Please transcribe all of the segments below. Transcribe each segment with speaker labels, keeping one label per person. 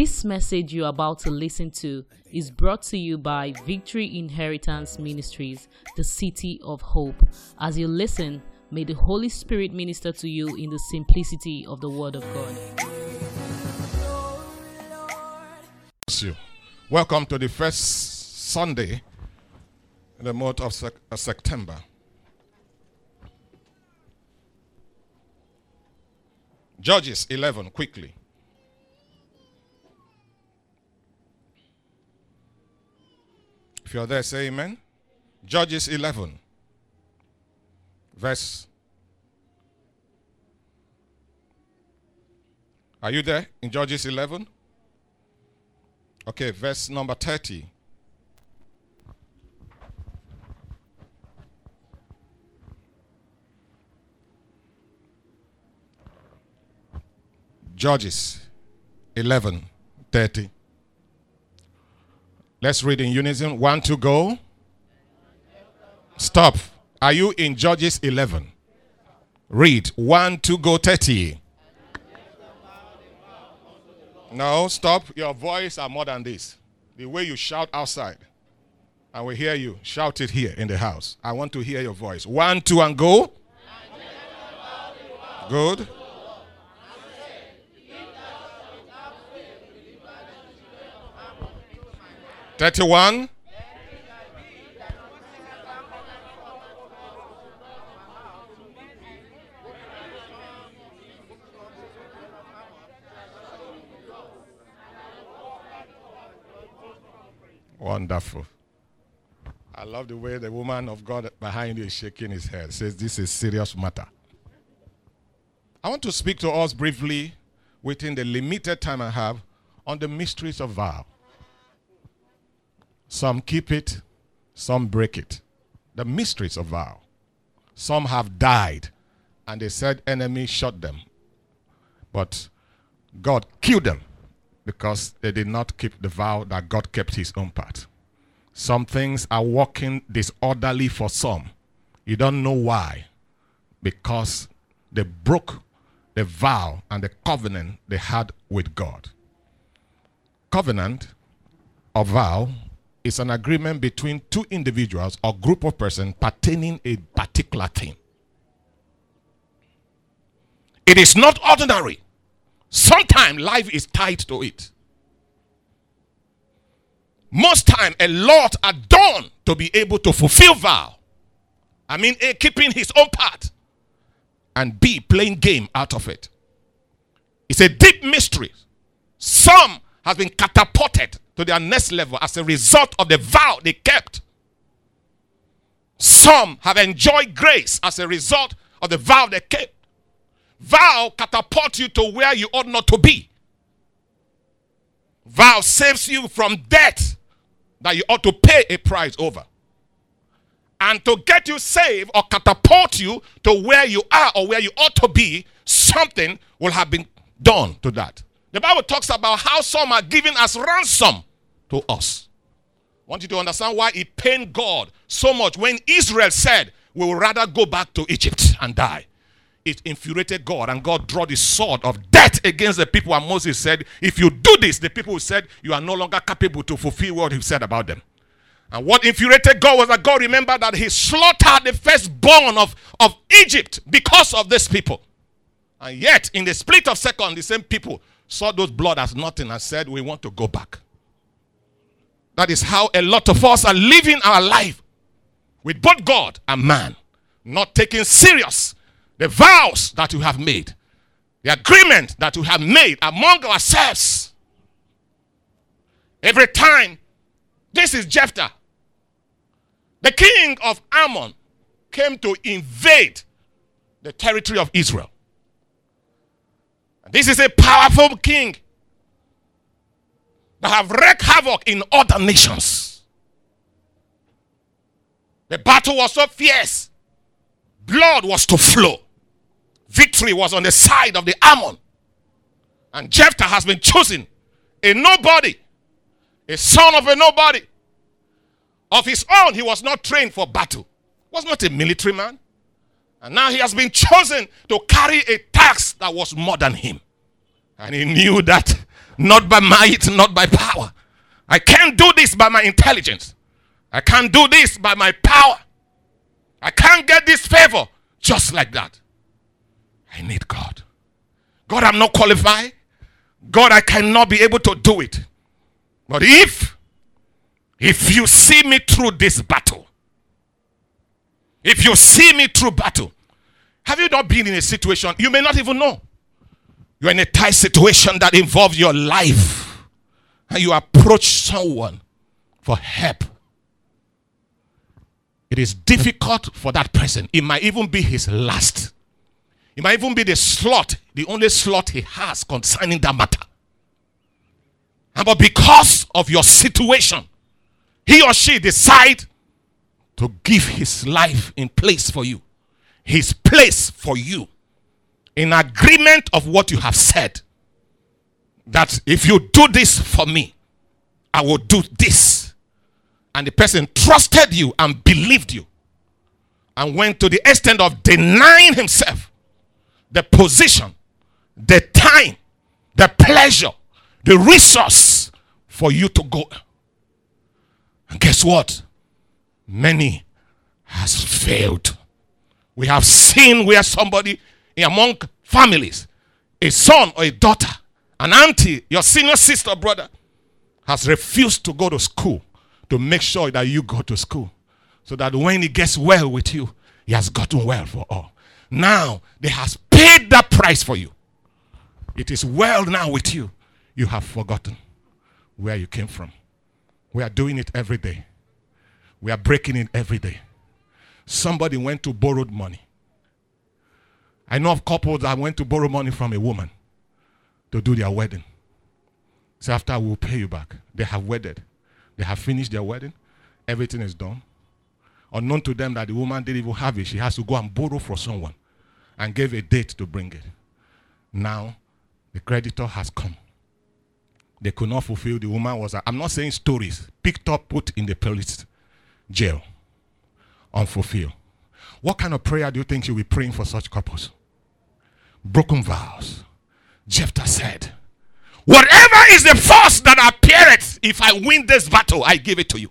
Speaker 1: This message you're about to listen to is brought to you by Victory Inheritance Ministries, the City of Hope. As you listen, may the Holy Spirit minister to you in the simplicity of the Word of God.
Speaker 2: Welcome to the first Sunday in the month of uh, September. Judges 11, quickly. If you're there, say amen. Judges 11, verse. Are you there in Judges 11? Okay, verse number 30. Judges 11 30. Let's read in unison. One to go. Stop. Are you in Judges 11? Read. One to go 30. No, stop. Your voice are more than this. The way you shout outside. I will hear you. Shout it here in the house. I want to hear your voice. One, two, and go. Good. Thirty-one. Wonderful. I love the way the woman of God behind you is shaking his head. Says this is serious matter. I want to speak to us briefly within the limited time I have on the mysteries of vow. Some keep it, some break it. The mysteries of vow. Some have died and they said enemy shot them. But God killed them because they did not keep the vow that God kept his own part. Some things are working disorderly for some. You don't know why. Because they broke the vow and the covenant they had with God. Covenant or vow is an agreement between two individuals or group of persons pertaining a particular thing. It is not ordinary. Sometimes life is tied to it. Most time, a lot are done to be able to fulfill vow. I mean, A, keeping his own part, and B, playing game out of it. It's a deep mystery. Some have been catapulted to their next level as a result of the vow they kept. Some have enjoyed grace as a result of the vow they kept. Vow catapult you to where you ought not to be. Vow saves you from debt that you ought to pay a price over. And to get you saved or catapult you to where you are or where you ought to be, something will have been done to that. The Bible talks about how some are given as ransom to us. I want you to understand why it pained God so much when Israel said, We will rather go back to Egypt and die it infuriated God, and God drew the sword of death against the people. And Moses said, If you do this, the people said, You are no longer capable to fulfill what he said about them. And what infuriated God was that God remembered that he slaughtered the firstborn of, of Egypt because of these people. And yet, in the split of second, the same people saw those blood as nothing and said, We want to go back. That is how a lot of us are living our life with both God and man, not taking serious the vows that we have made, the agreement that we have made among ourselves. Every time, this is Jephthah. The king of Ammon came to invade the territory of Israel. This is a powerful king that have wreaked havoc in other nations. The battle was so fierce, blood was to flow victory was on the side of the Ammon. And Jephthah has been chosen a nobody, a son of a nobody. Of his own, he was not trained for battle, was not a military man. And now he has been chosen to carry a task that was more than him. And he knew that not by might, not by power. I can't do this by my intelligence. I can't do this by my power. I can't get this favor just like that. I need God. God, I'm not qualified. God, I cannot be able to do it. But if, if you see me through this battle, if you see me through battle, have you not been in a situation you may not even know? You're in a tight situation that involves your life, and you approach someone for help. It is difficult for that person. It might even be his last. It might even be the slot, the only slot he has concerning that matter. And but because of your situation, he or she decide to give his life in place for you, his place for you, in agreement of what you have said. That if you do this for me, I will do this. And the person trusted you and believed you and went to the extent of denying himself the position, the time, the pleasure, the resource for you to go. And guess what? Many has failed. We have seen where somebody among families, a son or a daughter, an auntie, your senior sister, brother, has refused to go to school to make sure that you go to school. So that when he gets well with you, he has gotten well for all. Now, they has paid that price for you. It is well now with you. You have forgotten where you came from. We are doing it every day. We are breaking it every day. Somebody went to borrowed money. I know of couples that went to borrow money from a woman to do their wedding. So after I will pay you back. They have wedded. They have finished their wedding. Everything is done. Unknown to them that the woman didn't even have it. She has to go and borrow for someone and gave a date to bring it. Now the creditor has come. They could not fulfill. The woman was, I'm not saying stories, picked up, put in the police jail, unfulfilled. What kind of prayer do you think you'll be praying for such couples? Broken vows. Jephthah said, Whatever is the force that appeareth, if I win this battle, I give it to you.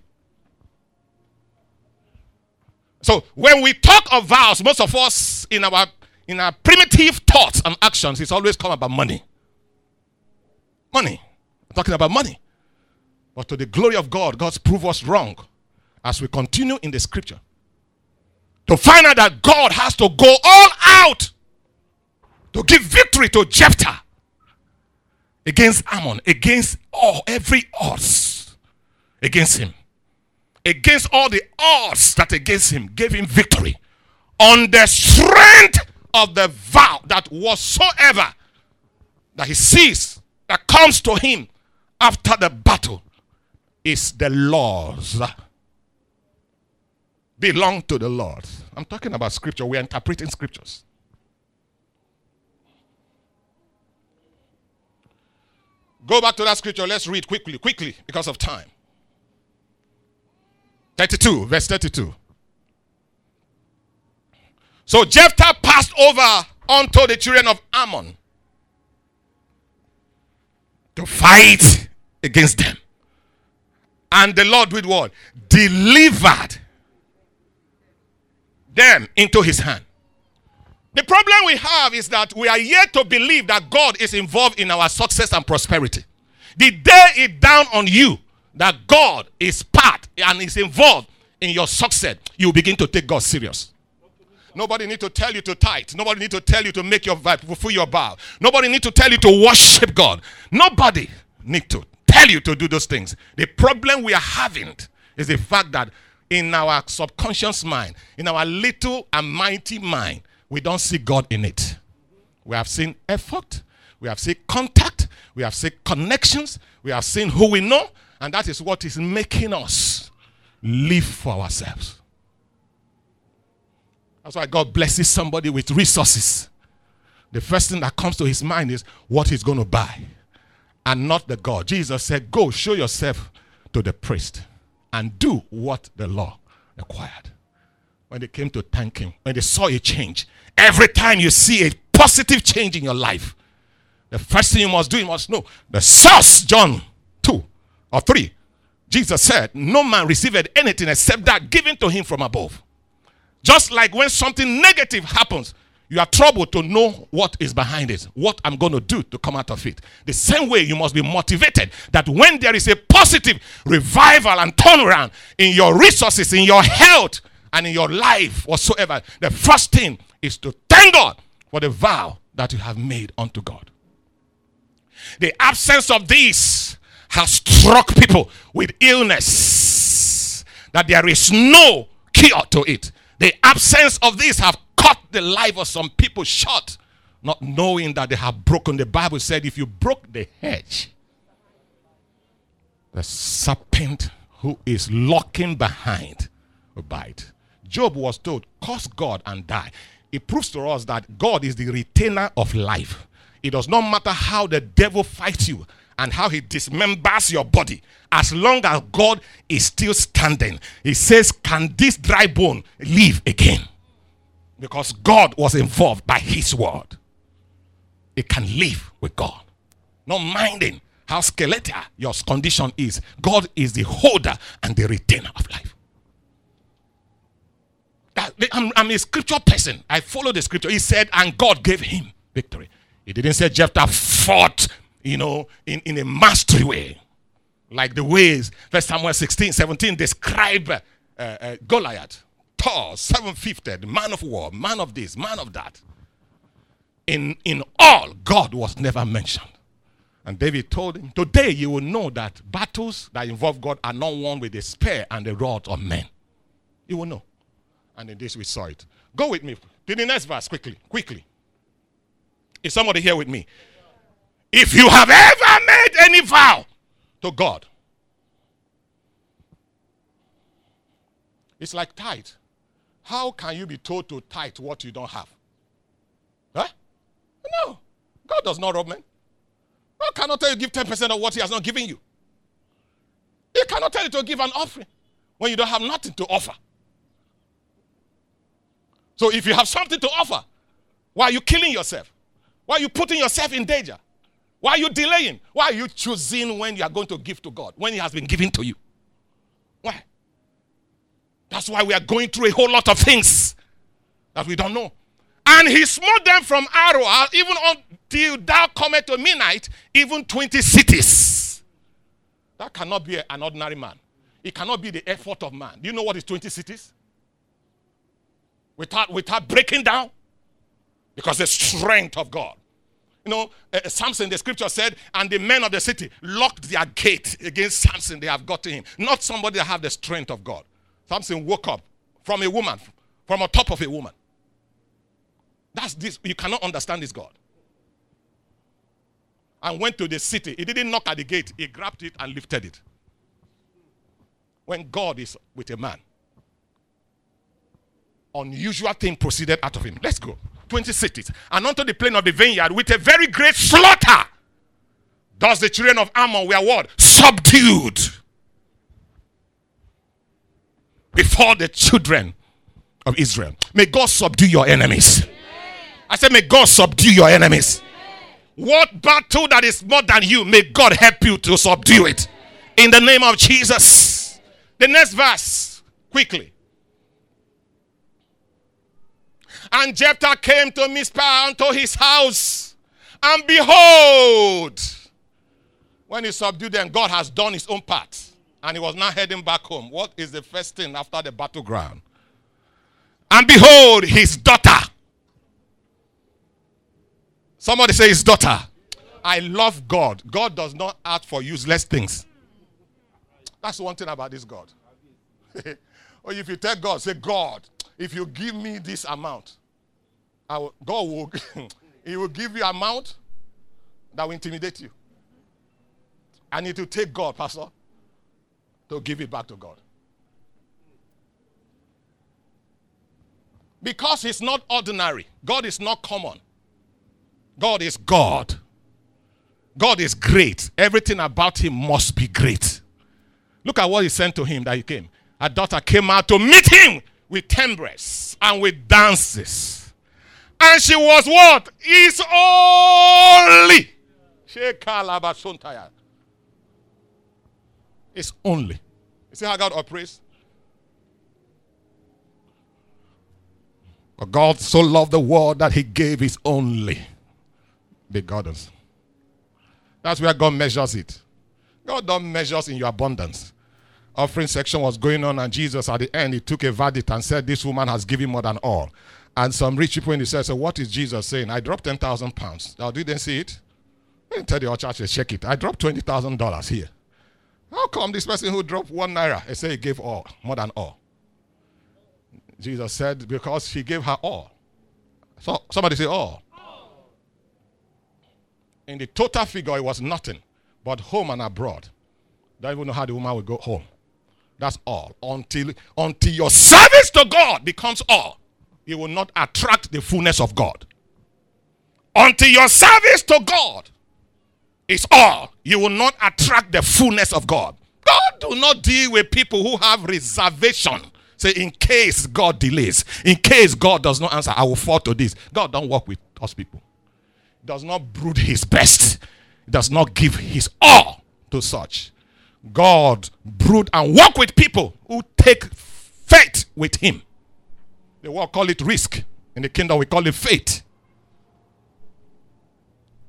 Speaker 2: So when we talk of vows, most of us in our in our primitive thoughts and actions, it's always come about money. Money. I'm talking about money. But to the glory of God, God's prove us wrong as we continue in the scripture to find out that God has to go all out to give victory to Jephthah against Ammon, against all every odds against him, against all the odds that against him, gave him victory on the strength of the vow that whatsoever that he sees that comes to him after the battle is the laws belong to the Lord. I'm talking about scripture. We're interpreting scriptures. Go back to that scripture. Let's read quickly, quickly, because of time. 32, verse 32. So Jephthah passed over unto the children of Ammon to fight against them. And the Lord with what? Delivered them into his hand. The problem we have is that we are yet to believe that God is involved in our success and prosperity. The day it down on you that God is part and is involved in your success, you begin to take God serious. Nobody need to tell you to tithe. Nobody need to tell you to make your vibe, fulfill your vow. Nobody need to tell you to worship God. Nobody need to tell you to do those things. The problem we are having is the fact that in our subconscious mind, in our little and mighty mind, we don't see God in it. We have seen effort, we have seen contact, we have seen connections, we have seen who we know, and that is what is making us live for ourselves. That's why God blesses somebody with resources. The first thing that comes to his mind is what he's going to buy, and not the God. Jesus said, Go show yourself to the priest and do what the law required. When they came to thank him, when they saw a change, every time you see a positive change in your life, the first thing you must do, you must know the source, John 2 or 3. Jesus said, No man received anything except that given to him from above. Just like when something negative happens, you are troubled to know what is behind it, what I'm going to do to come out of it. The same way you must be motivated that when there is a positive revival and turnaround in your resources, in your health, and in your life whatsoever, the first thing is to thank God for the vow that you have made unto God. The absence of this has struck people with illness, that there is no cure to it. The absence of this have cut the life of some people short, not knowing that they have broken. The Bible said, if you broke the hedge, the serpent who is lurking behind will bite. Job was told, curse God and die. It proves to us that God is the retainer of life. It does not matter how the devil fights you and how he dismembers your body. As long as God is still standing, he says, Can this dry bone live again? Because God was involved by his word. It can live with God. Not minding how skeletal your condition is. God is the holder and the retainer of life. I'm, I'm a scripture person. I follow the scripture. He said, and God gave him victory. He didn't say Jephthah fought, you know, in, in a mastery way. Like the ways First Samuel 16, 17 describe uh, uh, Goliath, tall, seven-fifted, man of war, man of this, man of that. In, in all, God was never mentioned. And David told him, Today you will know that battles that involve God are not won with the spear and the rod of men. You will know. And in this we saw it. Go with me to the next verse quickly. Quickly. Is somebody here with me? If you have ever made any vow to God, it's like tithe. How can you be told to tithe what you don't have? Huh? No. God does not rob men. God cannot tell you give 10% of what He has not given you. He cannot tell you to give an offering when you don't have nothing to offer. So if you have something to offer, why are you killing yourself? Why are you putting yourself in danger? Why are you delaying? Why are you choosing when you are going to give to God, when He has been given to you? Why? That's why we are going through a whole lot of things that we don't know. And he smote them from Aroer, even until thou comest to Minnith, even 20 cities. That cannot be an ordinary man. It cannot be the effort of man. Do you know what is 20 cities? without, without breaking down? Because the strength of God. You know, uh, Samson, the scripture said, and the men of the city locked their gate against Samson. They have got to him. Not somebody that have the strength of God. Samson woke up from a woman, from a top of a woman. That's this. You cannot understand this God. And went to the city. He didn't knock at the gate. He grabbed it and lifted it. When God is with a man, unusual thing proceeded out of him. Let's go. 20 cities. And unto the plain of the vineyard with a very great slaughter. Thus the children of Ammon were what? Subdued. Before the children of Israel. May God subdue your enemies. I said, May God subdue your enemies. What battle that is more than you, may God help you to subdue it. In the name of Jesus. The next verse, quickly. And Jephthah came to Mizpah unto his house. And behold, when he subdued them, God has done his own part. And he was now heading back home. What is the first thing after the battleground? And behold, his daughter. Somebody say his daughter. I love God. God does not ask for useless things. That's one thing about this God. or oh, if you tell God, say, God, if you give me this amount, will, God will, he will give you amount that will intimidate you. And it will take God, Pastor, to give it back to God. Because he's not ordinary. God is not common. God is God. God is great. Everything about him must be great. Look at what he sent to him that he came. A daughter came out to meet him with timbrels and with dances. And she was what? His only. It's only. You see how God operates? But God so loved the world that he gave his only begotten. That's where God measures it. God don't measures in your abundance. Offering section was going on, and Jesus at the end he took a verdict and said, This woman has given more than all. And some rich people in the church said, What is Jesus saying? I dropped 10,000 pounds. Now, did they see it? They tell the church, to check it. I dropped $20,000 here. How come this person who dropped one naira, they say he gave all, more than all? Jesus said, because she gave her all. So somebody say all. In the total figure, it was nothing but home and abroad. Don't even know how the woman will go home. That's all. Until, until your service to God becomes all, you will not attract the fullness of God. Until your service to God is all, you will not attract the fullness of God. God do not deal with people who have reservation. Say, in case God delays, in case God does not answer, I will fall to this. God don't work with us people. Does not brood his best. Does not give his all to such. God brood and work with people who take faith with him. The world call it risk. In the kingdom, we call it faith.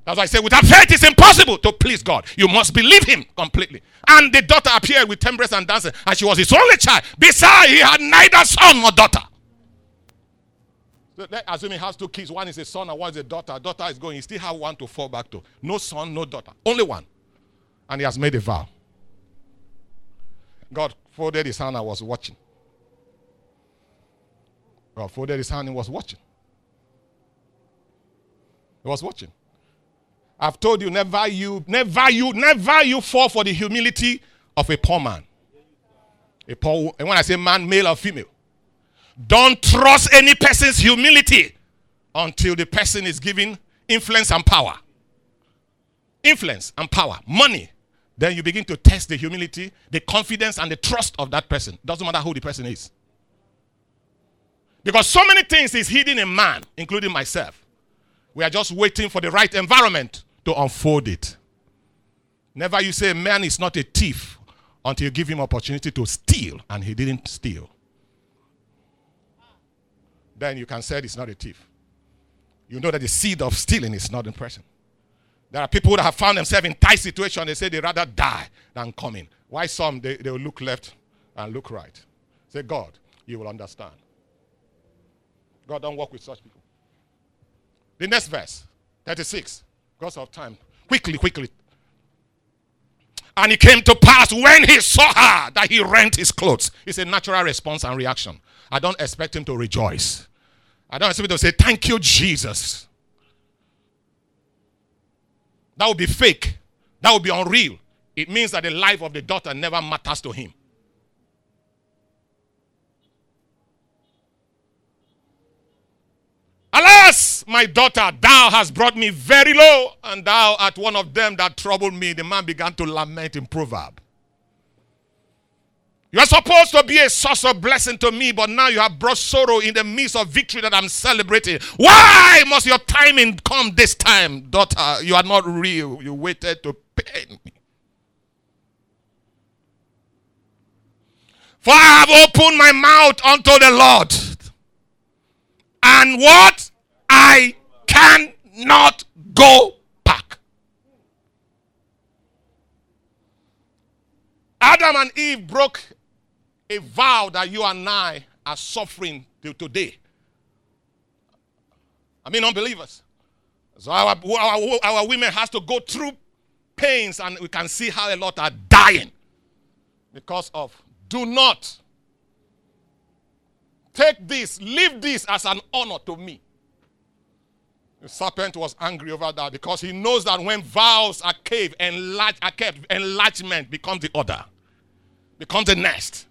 Speaker 2: That's why I say, without faith, it's impossible to please God. You must believe Him completely. And the daughter appeared with timbrels and dancing, and she was his only child. Besides, he had neither son nor daughter. So let assume he has two kids. One is a son and one is a daughter. Daughter is going. He still have one to fall back to. No son, no daughter. Only one. And he has made a vow. God folded his hand and was watching. God folded his hand and was watching. He was watching. I've told you, never you, never you, never you fall for the humility of a poor man. A poor, and when I say man, male or female, don't trust any person's humility until the person is given influence and power. Influence and power, money. Then you begin to test the humility, the confidence, and the trust of that person. Doesn't matter who the person is. Because so many things is hidden in man, including myself. We are just waiting for the right environment to unfold it. Never you say man is not a thief until you give him opportunity to steal and he didn't steal. Then you can say he's not a thief. You know that the seed of stealing is not in person. There are people that have found themselves in tight situation. They say they rather die than come in. Why some they, they will look left and look right. Say, God, you will understand. God don't work with such people. The next verse, 36 because of time. Quickly, quickly. And it came to pass when he saw her that he rent his clothes. It's a natural response and reaction. I don't expect him to rejoice. I don't expect him to say, Thank you, Jesus. That would be fake. That would be unreal. It means that the life of the daughter never matters to him. Alas, my daughter, thou hast brought me very low, and thou art one of them that troubled me. The man began to lament in proverb. You are supposed to be a source of blessing to me, but now you have brought sorrow in the midst of victory that I'm celebrating. Why must your timing come this time, daughter? You are not real. You waited to pain me. For I have opened my mouth unto the Lord. And what? I cannot go back. Adam and Eve broke a vow that you and I are suffering till today. I mean, unbelievers. So our, our, our women has to go through pains and we can see how a lot are dying because of do not take this, leave this as an honor to me. The serpent was angry over that because he knows that when vows are kept, enlarge, are kept enlargement becomes the order, becomes the nest.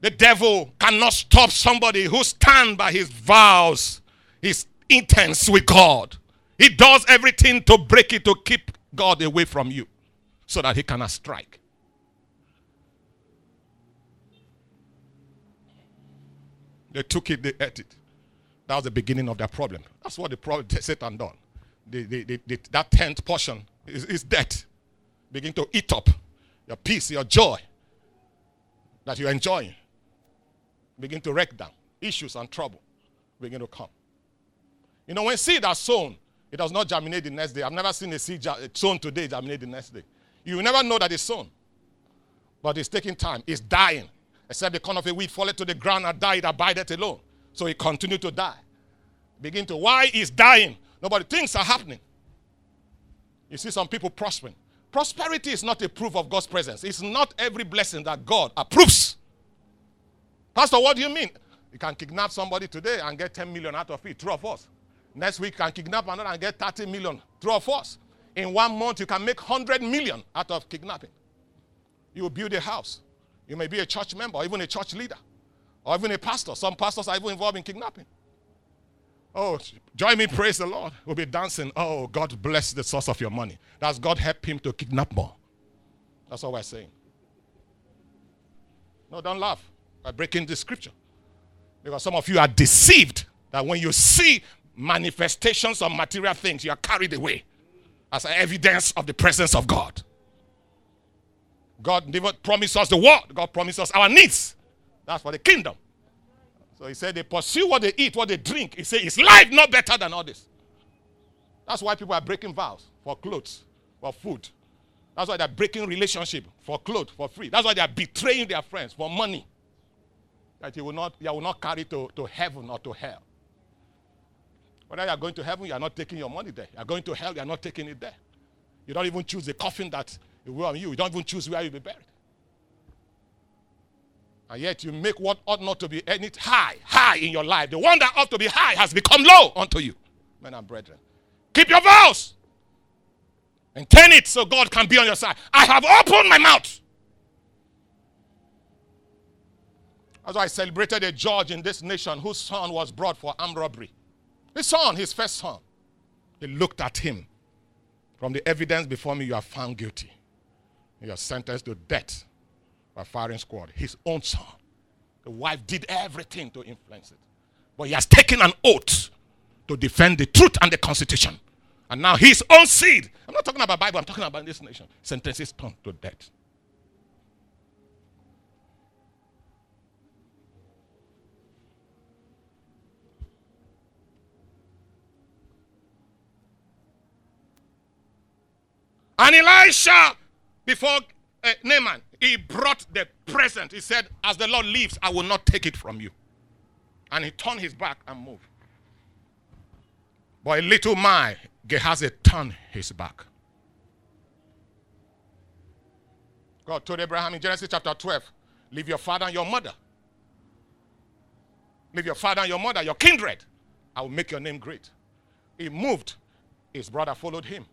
Speaker 2: The devil cannot stop somebody who stands by his vows, his intents with God. He does everything to break it, to keep God away from you so that he cannot strike. They took it, they ate it. That was the beginning of their problem. That's what the problem Satan done. the, the, the, that tenth portion is, is debt. Begin to eat up your peace, your joy that you're enjoying. Begin to wreck down. Issues and trouble begin to come. You know, when seed are sown, it does not germinate the next day. I've never seen a seed sown today germinate the next day. You never know that it's sown. But it's taking time. It's dying. Except the corn of a wheat falleth to the ground and died, abideth alone. So it continued to die. Begin to, why is dying? Nobody, things are happening. You see some people prospering. Prosperity is not a proof of God's presence. It's not every blessing that God approves. Pastor, what do you mean? You can kidnap somebody today and get 10 million out of it, true of us. Next week, you can kidnap another and get 30 million, of us. In one month, you can make 100 million out of kidnapping. You will build a house. You may be a church member, even a church leader, or even a pastor. Some pastors are even involved in kidnapping. Oh, join me, praise the Lord. We'll be dancing. Oh, God bless the source of your money. Does God help him to kidnap more? That's all we're saying. No, don't laugh. By breaking the scripture. Because some of you are deceived that when you see manifestations of material things, you are carried away as evidence of the presence of God. God never promised us the world, God promised us our needs. That's for the kingdom. So he said they pursue what they eat, what they drink. He said, Is life not better than all this? That's why people are breaking vows for clothes, for food. That's why they're breaking relationship for clothes, for free. That's why they are betraying their friends for money. That you will not, you will not carry to, to heaven or to hell. Whether you are going to heaven, you are not taking your money there. You are going to hell, you are not taking it there. You don't even choose the coffin that will on you. You don't even choose where you'll be buried. And yet you make what ought not to be any high, high in your life. The one that ought to be high has become low unto you, men and brethren. Keep your vows and turn it so God can be on your side. I have opened my mouth. Why I celebrated a judge in this nation whose son was brought for armed robbery. His son, his first son. He looked at him. From the evidence before me, you are found guilty. You are sentenced to death by firing squad. His own son. The wife did everything to influence it. But he has taken an oath to defend the truth and the constitution. And now his own seed, I'm not talking about Bible, I'm talking about this nation, sentences turned to death. And Elisha, before uh, Naaman, he brought the present. He said, As the Lord lives, I will not take it from you. And he turned his back and moved. But a little my Gehazi turned his back. God told Abraham in Genesis chapter 12, Leave your father and your mother. Leave your father and your mother, your kindred. I will make your name great. He moved. His brother followed him.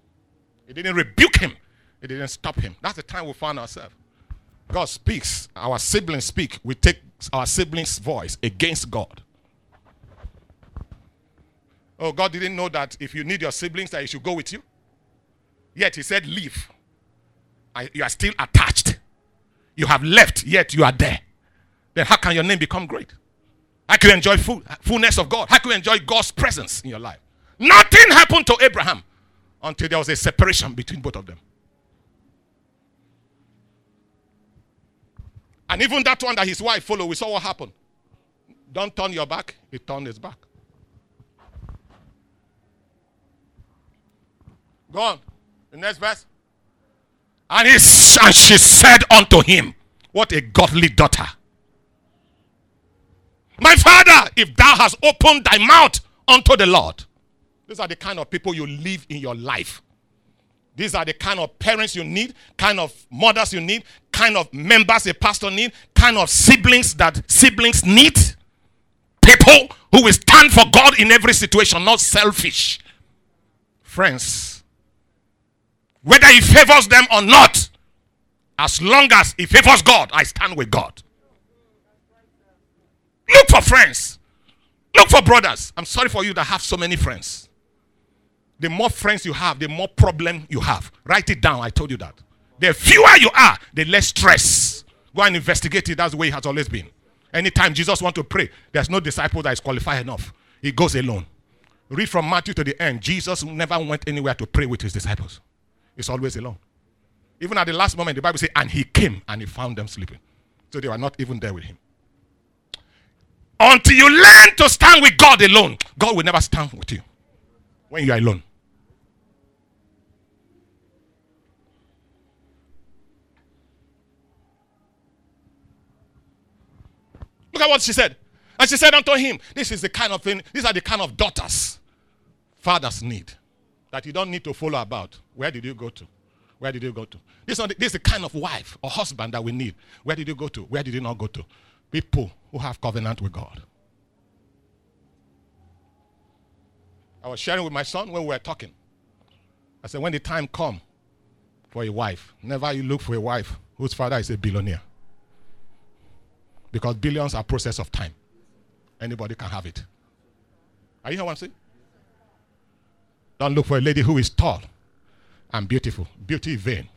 Speaker 2: He didn't rebuke him. He didn't stop him. That's the time we find ourselves. God speaks. Our siblings speak. We take our siblings' voice against God. Oh, God didn't know that if you need your siblings, that He should go with you. Yet He said, Leave. you are still attached. You have left, yet you are there. Then how can your name become great? How can you enjoy full, fullness of God? How can you enjoy God's presence in your life? Nothing happened to Abraham until there was a separation between both of them. And even that one that his wife followed, we saw what happened. Don't turn your back, he turned his back. Go on. The next verse. And, he, and she said unto him, What a godly daughter. My father, if thou hast opened thy mouth unto the Lord, these are the kind of people you live in your life. These are the kind of parents you need, kind of mothers you need, kind of members a pastor need, kind of siblings that siblings need. People who will stand for God in every situation, not selfish. Friends, whether he favors them or not, as long as he favors God, I stand with God. Look for friends. Look for brothers. I'm sorry for you that have so many friends. The more friends you have, the more problem you have. Write it down. I told you that. The fewer you are, the less stress. Go and investigate it. That's the way it has always been. Anytime Jesus want to pray, there's no disciple that is qualified enough. He goes alone. Read from Matthew to the end. Jesus never went anywhere to pray with his disciples. He's always alone. Even at the last moment, the Bible says, and he came and he found them sleeping. So they were not even there with him. Until you learn to stand with God alone, God will never stand with you when you are alone. Look at what she said. And she said unto him, This is the kind of thing, these are the kind of daughters fathers need. That you don't need to follow about. Where did you go to? Where did you go to? This this is the kind of wife or husband that we need. Where did you go to? Where did you not go to? People who have covenant with God. I was sharing with my son when we were talking. I said, when the time come for a wife, never you look for a wife whose father is a billionaire. Because billions are process of time. Anybody can have it. Are you hearing what I'm saying? Don't look for a lady who is tall and beautiful. Beauty vain.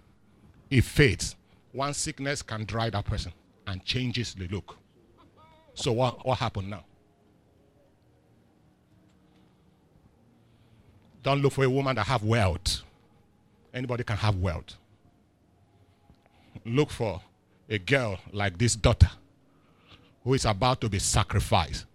Speaker 2: It fades. One sickness can dry that person and changes the look. So what, what happened now? Don't look for a woman that have wealth. Anybody can have wealth. Look for a girl like this daughter who is about to be sacrificed.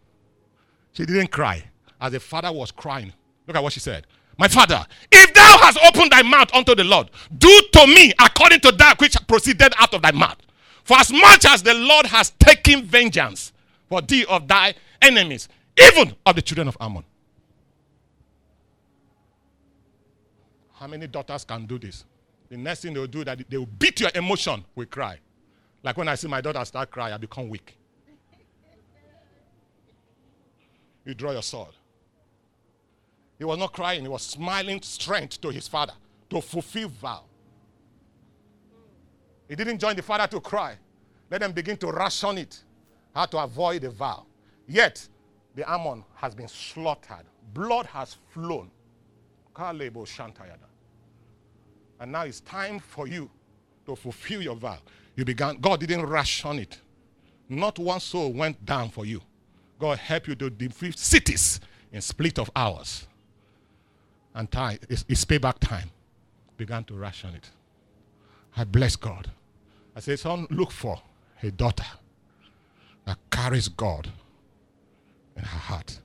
Speaker 2: She didn't cry as the father was crying. Look at what she said. My father, if thou hast opened thy mouth unto the Lord, do to me according to that which proceeded out of thy mouth. For as much as the Lord has taken vengeance for thee of thy enemies, even of the children of Ammon. How many daughters can do this? The next thing they'll do that they will beat your emotion with cry. Like when I see my daughter start cry, I become weak. You draw your sword. He was not crying, he was smiling strength to his father to fulfill vow. He didn't join the father to cry. Let them begin to ration it, how to avoid the vow. Yet, the Ammon has been slaughtered. Blood has flown. And now it's time for you to fulfill your vow. You began, God didn't rush on it. Not one soul went down for you. God helped you to defeat cities in split of hours and time, it's, it's payback time, began to rush on it. I bless God. I said, son, look for a daughter that carries God in her heart.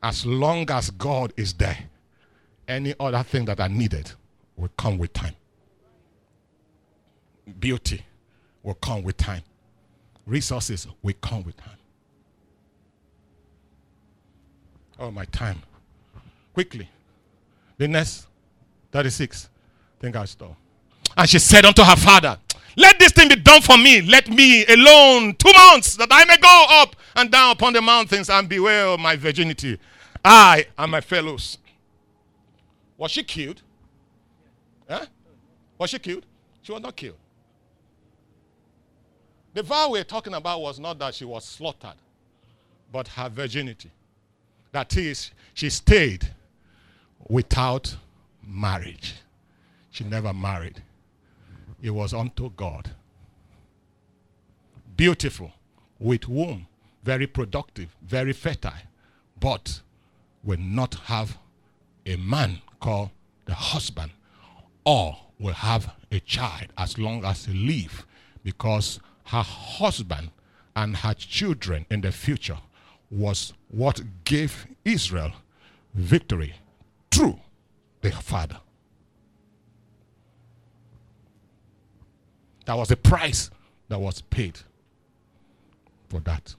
Speaker 2: As long as God is there, any other thing that I needed will come with time. Beauty will come with time. Resources will come with time. Oh, my time Quickly. The next 36. Think I stop. And she said unto her father, Let this thing be done for me. Let me alone two months that I may go up and down upon the mountains and bewail my virginity. I and my fellows. Was she killed? Huh? Was she killed? She was not killed. The vow we're talking about was not that she was slaughtered, but her virginity. That is, she stayed without marriage. She never married. It was unto God. Beautiful, with womb, very productive, very fertile, but will not have a man called the husband, or will have a child as long as he live, because her husband and her children in the future was what gave Israel victory through the Father. That was the price that was paid for that.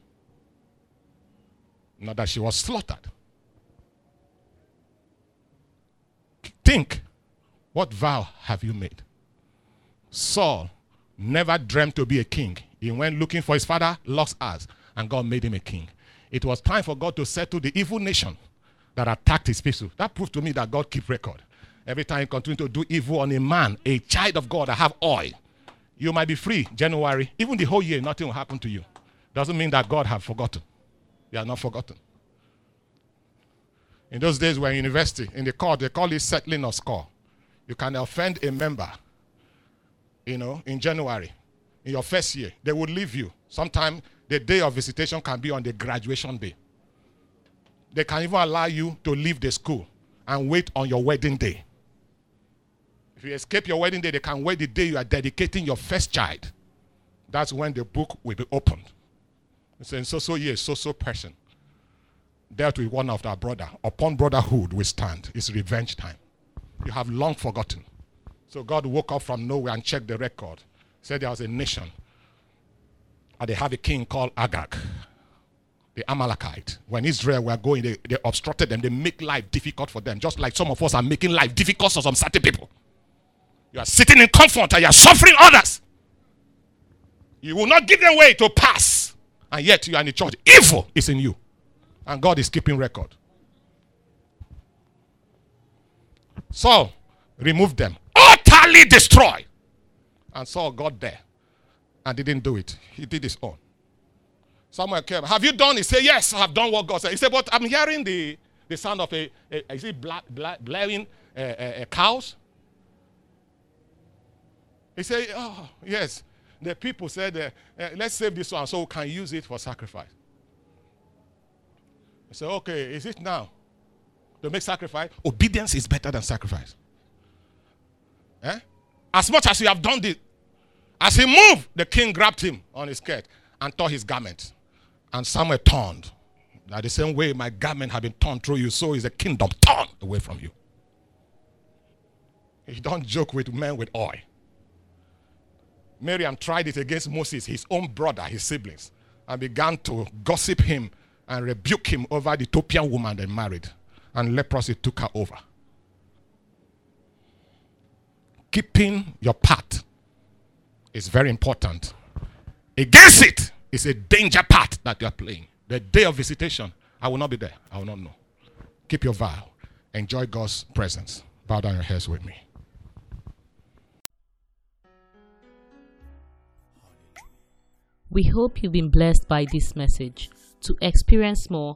Speaker 2: Not that she was slaughtered. Think, what vow have you made? Saul never dreamed to be a king. He went looking for his father, lost us, and God made him a king. It was time for God to settle the evil nation that attacked his people. That proved to me that God keep record. Every time you continue to do evil on a man, a child of God I have oil, you might be free January, even the whole year, nothing will happen to you. Doesn't mean that God have forgotten. You are not forgotten. In those days, we're in university, in the court, they call it settling of score. You can offend a member, you know, in January, in your first year. They will leave you. Sometimes the day of visitation can be on the graduation day they can even allow you to leave the school and wait on your wedding day. If you escape your wedding day, they can wait the day you are dedicating your first child. That's when the book will be opened. It's in so so years, so so person dealt with one of our brother. Upon brotherhood we stand. It's revenge time. You have long forgotten. So God woke up from nowhere and checked the record. Said there was a nation. And they have a king called Agag, the Amalekite. When Israel were going, they, they obstructed them. They make life difficult for them. Just like some of us are making life difficult for some certain people. You are sitting in comfort and you are suffering others. You will not give them way to pass. And yet you are in the church. Evil is in you. And God is keeping record. So, remove them. Utterly destroy. And Saul got there and didn't do it. He did his own. Someone came. Have you done? He said, Yes, I have done what God said. He said, But I'm hearing the, the sound of a, a is it bla, bla, blaring uh, uh, uh, cows? He said, Oh, yes. The people said, uh, uh, Let's save this one so we can use it for sacrifice. He said, Okay, is it now? To make sacrifice? Obedience is better than sacrifice. Eh? As much as you have done this, as he moved, the king grabbed him on his skirt and tore his garment. And Samuel turned. Now, the same way my garment had been torn through you, so is the kingdom torn away from you. You don't joke with men with oil. Miriam tried it against Moses, his own brother, his siblings, and began to gossip him and rebuke him over the Ethiopian woman they married. And leprosy took her over. Keeping your part is very important. Against it is a danger part that you are playing. The day of visitation, I will not be there. I will not know. Keep your vow. Enjoy God's presence. Bow down your heads with me.
Speaker 1: We hope you've been blessed by this message. To experience more,